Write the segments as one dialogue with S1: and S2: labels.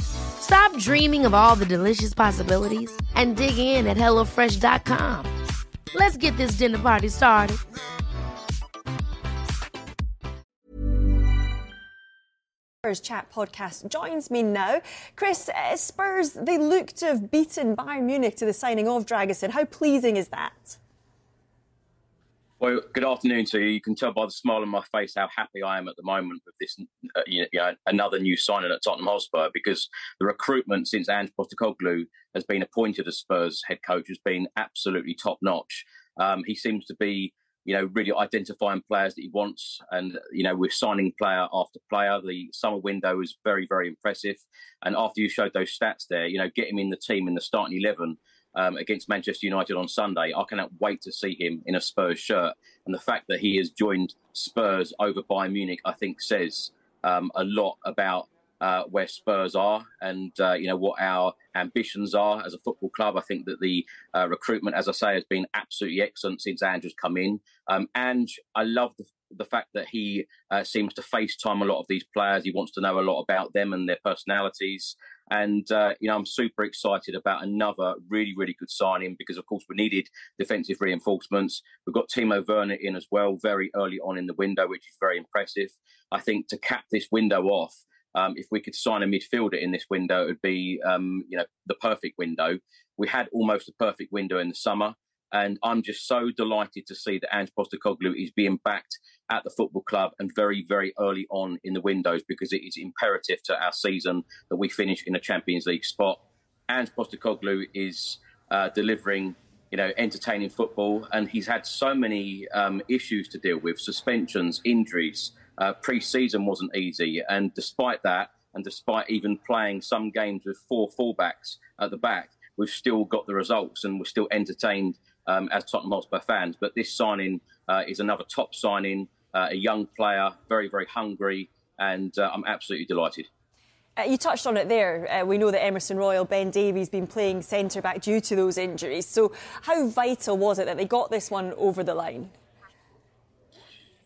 S1: Stop dreaming of all the delicious possibilities and dig in at HelloFresh.com. Let's get this dinner party started.
S2: Spurs Chat podcast joins me now. Chris, uh, Spurs, they look to have beaten Bayern Munich to the signing of Dragusin. How pleasing is that?
S3: Well, good afternoon to you. You can tell by the smile on my face how happy I am at the moment with this, uh, you know, another new signing at Tottenham Hotspur because the recruitment since Ange Postecoglou has been appointed as Spurs head coach has been absolutely top notch. Um, he seems to be, you know, really identifying players that he wants, and you know, we're signing player after player. The summer window is very, very impressive, and after you showed those stats there, you know, get him in the team in the starting eleven um, against Manchester United on Sunday. I cannot wait to see him in a Spurs shirt. And the fact that he has joined Spurs over Bayern Munich, I think, says um, a lot about uh, where Spurs are and uh, you know what our ambitions are as a football club. I think that the uh, recruitment, as I say, has been absolutely excellent since Ange's come in. Um, and I love the, the fact that he uh, seems to FaceTime a lot of these players. He wants to know a lot about them and their personalities. And, uh, you know, I'm super excited about another really, really good signing because, of course, we needed defensive reinforcements. We've got Timo Werner in as well very early on in the window, which is very impressive. I think to cap this window off, um, if we could sign a midfielder in this window, it would be, um, you know, the perfect window. We had almost a perfect window in the summer. And I'm just so delighted to see that Ange Postecoglou is being backed at the football club and very, very early on in the windows because it is imperative to our season that we finish in a Champions League spot. Ange Postecoglou is uh, delivering, you know, entertaining football, and he's had so many um, issues to deal with: suspensions, injuries. Uh, pre-season wasn't easy, and despite that, and despite even playing some games with four fullbacks at the back, we've still got the results, and we're still entertained um, as Tottenham Hotspur fans. But this signing uh, is another top signing, uh, a young player, very, very hungry, and uh, I'm absolutely delighted.
S2: Uh, you touched on it there. Uh, we know that Emerson Royal, Ben Davies, been playing centre back due to those injuries. So, how vital was it that they got this one over the line?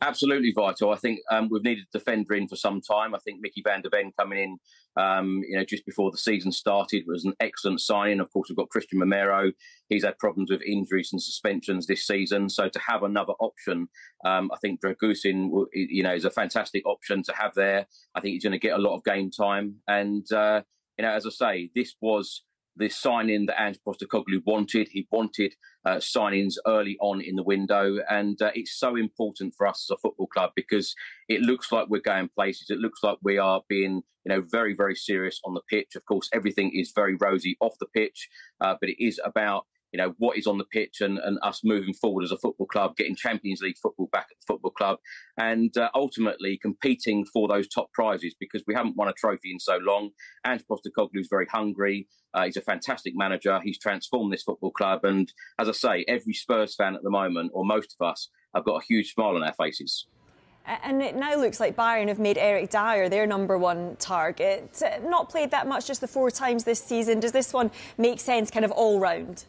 S3: Absolutely vital. I think um, we've needed a defender in for some time. I think Micky van de Ven coming in, um, you know, just before the season started was an excellent signing. Of course, we've got Cristian Romero. He's had problems with injuries and suspensions this season. So to have another option, um, I think Dragusin, you know, is a fantastic option to have there. I think he's going to get a lot of game time. And, uh, you know, as I say, this was the signing that Ange Postecoglou wanted. He wanted uh, signings early on in the window, and uh, it's so important for us as a football club because it looks like we're going places. It looks like we are being, you know, very very serious on the pitch. Of course, everything is very rosy off the pitch, uh, but it is about you know what is on the pitch and, and us moving forward as a football club, getting Champions League football back at the football club, and uh, ultimately competing for those top prizes because we haven't won a trophy in so long. Ange Postecoglou is very hungry. Uh, he's a fantastic manager. He's transformed this football club, and as I say, every Spurs fan at the moment, or most of us, have got a huge smile on our faces.
S2: And it now looks like Bayern have made Eric Dier their number one target. Not played that much, just the four times this season. Does this one make sense, kind of all round?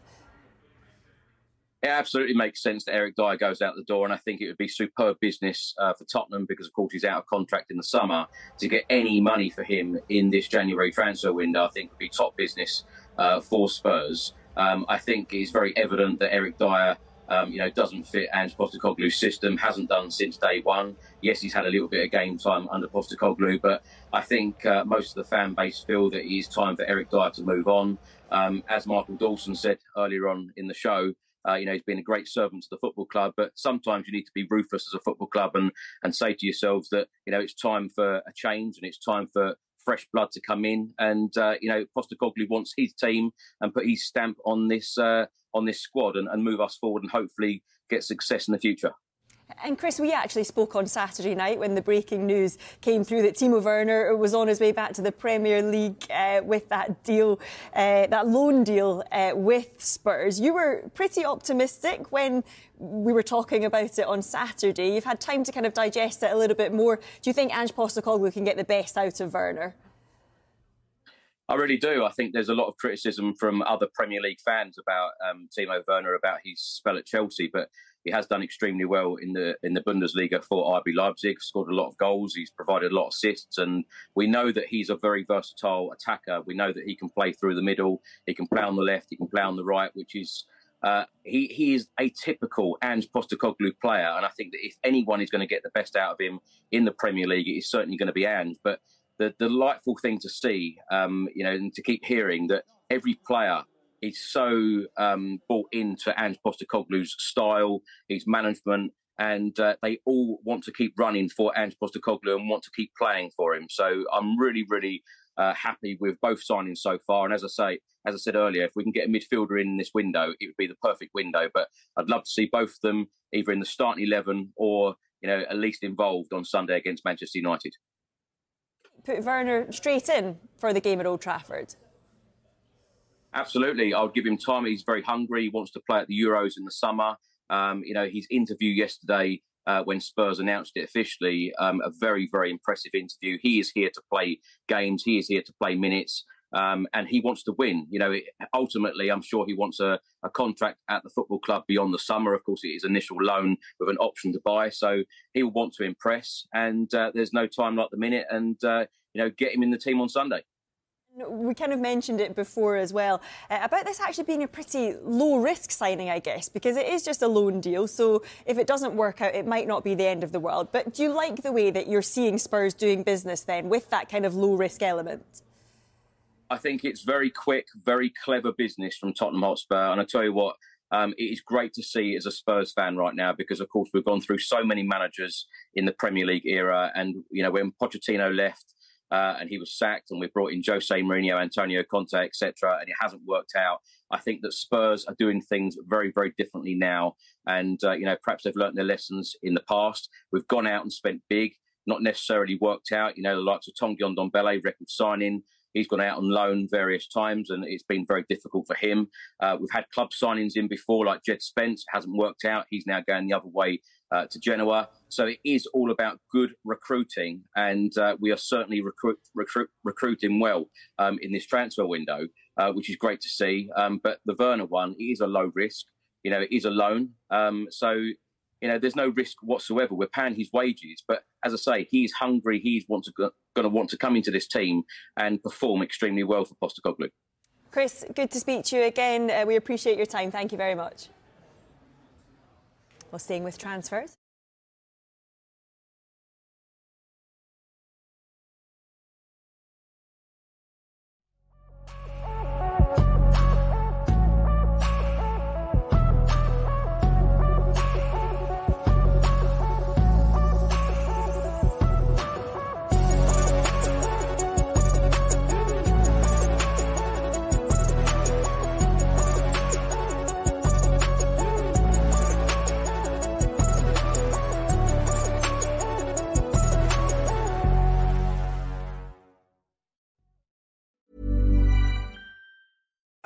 S3: It absolutely makes sense that Eric Dier goes out the door, and I think it would be superb business uh, for Tottenham because, of course, he's out of contract in the summer. To get any money for him in this January transfer window, I think would be top business uh, for Spurs. Um, I think it's very evident that Eric Dier. um, you know, doesn't fit Ange Postecoglou's system, hasn't done since day one. Yes, he's had a little bit of game time under Postecoglou, but I think uh, most of the fan base feel that it is time for Eric Dier to move on. Um, as Michael Dawson said earlier on in the show, uh, you know, he's been a great servant to the football club, but sometimes you need to be ruthless as a football club and, and say to yourselves that, you know, it's time for a change and it's time for fresh blood to come in. And, uh, you know, Postecoglou wants his team and put his stamp on this, uh, on this squad and, and move us forward and hopefully get success in the future.
S2: And Chris, we actually spoke on Saturday night when the breaking news came through that Timo Werner was on his way back to the Premier League uh, with that deal, uh, that loan deal uh, with Spurs. You were pretty optimistic when we were talking about it on Saturday. You've had time to kind of digest it a little bit more. Do you think Ange Postecoglou can get the best out of Werner?
S3: I really do. I think there's a lot of criticism from other Premier League fans about um, Timo Werner about his spell at Chelsea, but he has done extremely well in the in the Bundesliga for RB Leipzig. Scored a lot of goals. He's provided a lot of assists, and we know that he's a very versatile attacker. We know that he can play through the middle. He can play on the left. He can play on the right, which is. Uh, he he is a typical Ange Postecoglou player, and I think that if anyone is going to get the best out of him in the Premier League, it is certainly going to be Ange. But the delightful thing to see, um, you know, and to keep hearing that every player is so um, bought into Ange Postecoglou's style, his management, and uh, they all want to keep running for Ange Postecoglou and want to keep playing for him. So I'm really, really uh, happy with both signings so far. And as I say, as I said earlier, if we can get a midfielder in this window, it would be the perfect window. But I'd love to see both of them either in the starting eleven or you know at least involved on Sunday against Manchester United
S2: put Werner straight in for the game at Old Trafford?
S3: Absolutely. I'll give him time. He's very hungry. He wants to play at the Euros in the summer. Um, you know, his interview yesterday uh, when Spurs announced it officially, um, a very, very impressive interview. He is here to play games. He is here to play minutes. Um, and he wants to win. You know, ultimately, I'm sure he wants a, a, contract at the football club beyond the summer. Of course, it is initial loan with an option to buy, so he will want to impress. And uh, there's no time like the minute, and uh, you know, get him in the team on Sunday.
S2: We kind of mentioned it before as well uh, about this actually being a pretty low risk signing, I guess, because it is just a loan deal. So if it doesn't work out, it might not be the end of the world. But do you like the way that you're seeing Spurs doing business then with that kind of low risk element?
S3: I think it's very quick, very clever business from Tottenham Hotspur. And I tell you what, um, it is great to see as a Spurs fan right now because, of course, we've gone through so many managers in the Premier League era. And, you know, when Pochettino left uh, and he was sacked and we brought in Jose Mourinho, Antonio Conte, etc., and it hasn't worked out, I think that Spurs are doing things very, very differently now. And, uh, you know, perhaps they've learnt their lessons in the past. We've gone out and spent big, not necessarily worked out. You know, the likes of Tanguy Ndombele, record signing. He's gone out on loan various times, and it's been very difficult for him. Uh, we've had club signings in before, like Jed Spence, hasn't worked out. He's now going the other way uh, to Genoa. So it is all about good recruiting, and uh, we are certainly recruit, recruit, recruiting well um, in this transfer window, uh, which is great to see. Um, but the Werner one is a low risk. You know, it is a loan. Um, so you know, there's no risk whatsoever. We're paying his wages, but as I say, he's hungry. He's to going to want to come into this team and perform extremely well for Postecoglou.
S2: Chris, good to speak to you again. Uh, we appreciate your time. Thank you very much. Well, staying with transfers.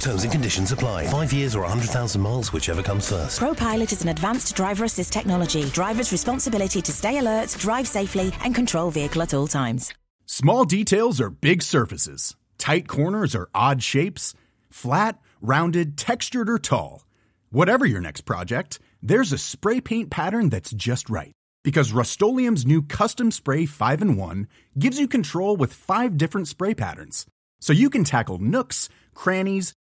S4: Terms and conditions apply. Five years or 100,000 miles, whichever comes first.
S5: ProPilot is an advanced driver assist technology. Driver's responsibility to stay alert, drive safely, and control vehicle at all times.
S6: Small details are big surfaces. Tight corners are odd shapes. Flat, rounded, textured, or tall. Whatever your next project, there's a spray paint pattern that's just right. Because Rust-Oleum Custom Spray 5 in 1 gives you control with five different spray patterns. So you can tackle nooks, crannies,